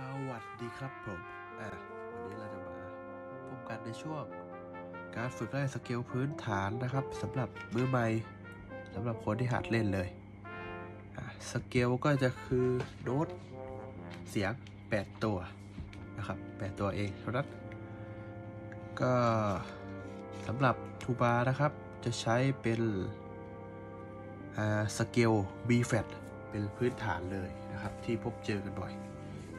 สวัสดีครับผมอะวันนี้เราจะมาพบกันในช่วง การฝึกไล่สเกลพื้นฐานนะครับสำหรับมือใหม่สำหรับคนที่หัดเล่นเลยอะสเกลก็จะคือโน้ตเสียง 8 ตัวนะครับ8ตัวเองเท่านั้นก็สำหรับทูบานะครับ จะใช้เป็นอ่าสเกล B flat เป็นพื้นฐานเลยนะครับ ที่พบเจอกันบ่อย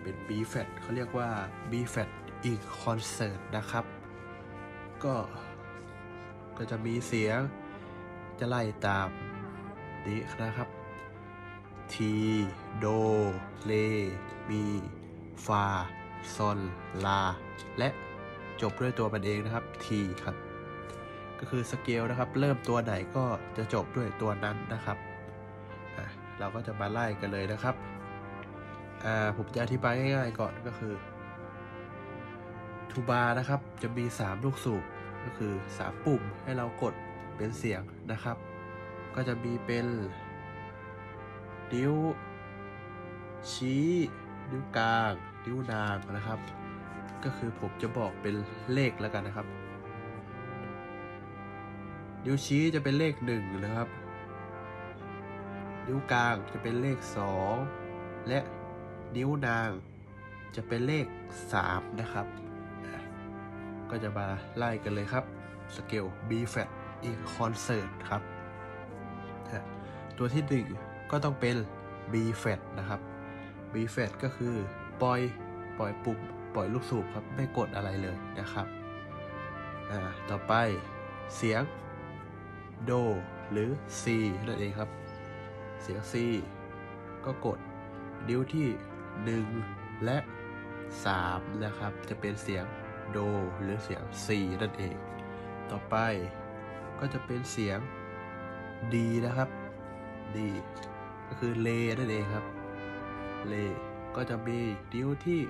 เป็น b f a t เขาเรียกว่า B flat in concert นะครับ ก็ก็จะมีเสียงจะไล่ตามนี้นะครับ T โด เล มี ฟา ซอน ลา และจบด้วยตัวมันเองนะครับ T ครับ ก็คือสเกลนะครับ เริ่มตัวไหนก็จะจบด้วยตัวนั้นนะครับ เราก็จะมาไล่กันเลยนะครับ อ่าผมจะอธิบายง่ายๆก่อนก็คือทูบานะครับจะมี 3 ลูกสูบก็คือ 3 ปุ่มให้เรากดเป็นเสียงนะครับ ก็จะมีเป็นนิ้วชี้ นิ้วกลาง นิ้วนางนะครับ ก็คือผมจะบอกเป็นเลขแล้วกันนะครับ นิ้วชี้จะเป็นเลขหนึ่งนะครับ นิ้วกลางจะเป็นเลขสองและ นิ้วนางจะเป็นเลขสามนะครับ ก็จะมาไล่กันเลยครับ สเกล B flat in concert ครับ ตัวที่หนึ่งก็ต้องเป็น B flat นะครับ B flat ก็คือปล่อยปล่อยปุ่มปล่อยลูกสูบครับ ไม่กดอะไรเลยนะครับต่อไปเสียงโดหรือ C นั่นเองครับ เสียง C ก็กดนิ้วที่ 1 และ 3 นะครับ จะเป็นเสียงโดหรือเสียง C นั่นเอง ต่อไปก็จะเป็นเสียง D นะครับ D ก็คือเลนั่นเองครับเลก็จะมีนิ้วที่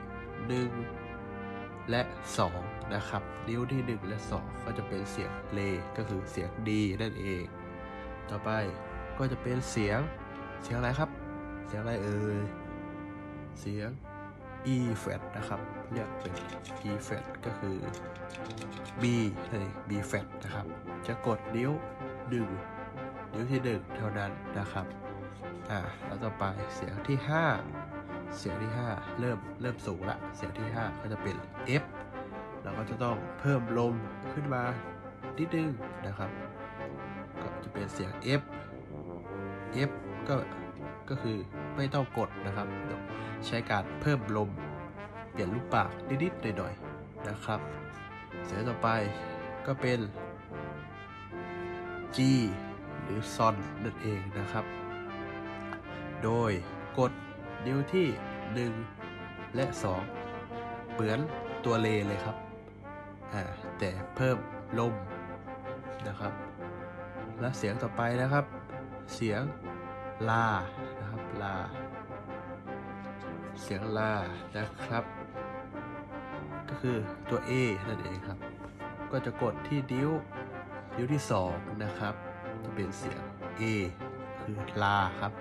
1 และ 2 นะครับ นิ้วที่ 1 และ 2 ก็จะเป็นเสียงเลก็คือเสียง D นั่นเอง ต่อไปก็จะเป็นเสียงเสียงอะไรครับ เสียงอะไรเอ่ย เสียง E flat นะครับ เรียกเป็น E flat ก็คือ B นั่นเอง B flat นะครับ จะกดนิ้ว1นิ้วที่1เท่านั้นนะครับอ่าแล้วต่อไปเสียงที่ 5 เสียงที่ 5 เริ่มเริ่มสูงละเสียงที่ 5 ก็จะเป็น F เราก็จะต้องเพิ่มลมขึ้นมานิดนึงนะครับ ก็จะเป็นเสียง F F ก็ก็คือ ไม่ต้องกดนะครับใช้การเพิ่มลม เปลี่ยนลูกปากนิดๆหน่อยๆนะครับเสียงต่อไปก็เป็น G หรือซอนนั่นเองนะครับ โดยกดนิ้วที่ 1 และ 2 เหมือนตัวเลเลยครับ แต่เพิ่มลมนะครับ และเสียงต่อไปนะครับ เสียงลานะครับ ลา เสียงลานะครับ ก็คือตัว A นั่นเองครับ ก็จะกดที่นิ้วนิ้วที่ 2 นะครับ จะเป็นเสียง A คือลาครับ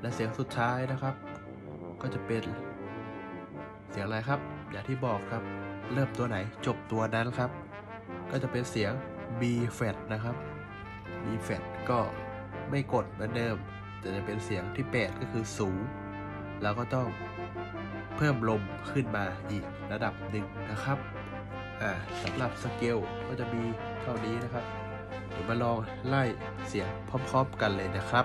และเสียงสุดท้ายนะครับ ก็จะเป็นเสียงอะไรครับ อย่างที่บอกครับ เริ่มตัวไหนจบตัวนั้นครับ ก็จะเป็นเสียง B flat นะครับ B flat ก็ไม่กดเหมือนเดิม แต่จะเป็นเสียงที่ 8 ก็คือสูง แล้วก็ต้องเพิ่มลมขึ้นมาอีกระดับหนึ่งนะครับอ่าสำหรับสเกลก็จะมีเท่านี้นะครับ เดี๋ยวมาลองไล่เสียงพร้อมๆกันเลยนะครับ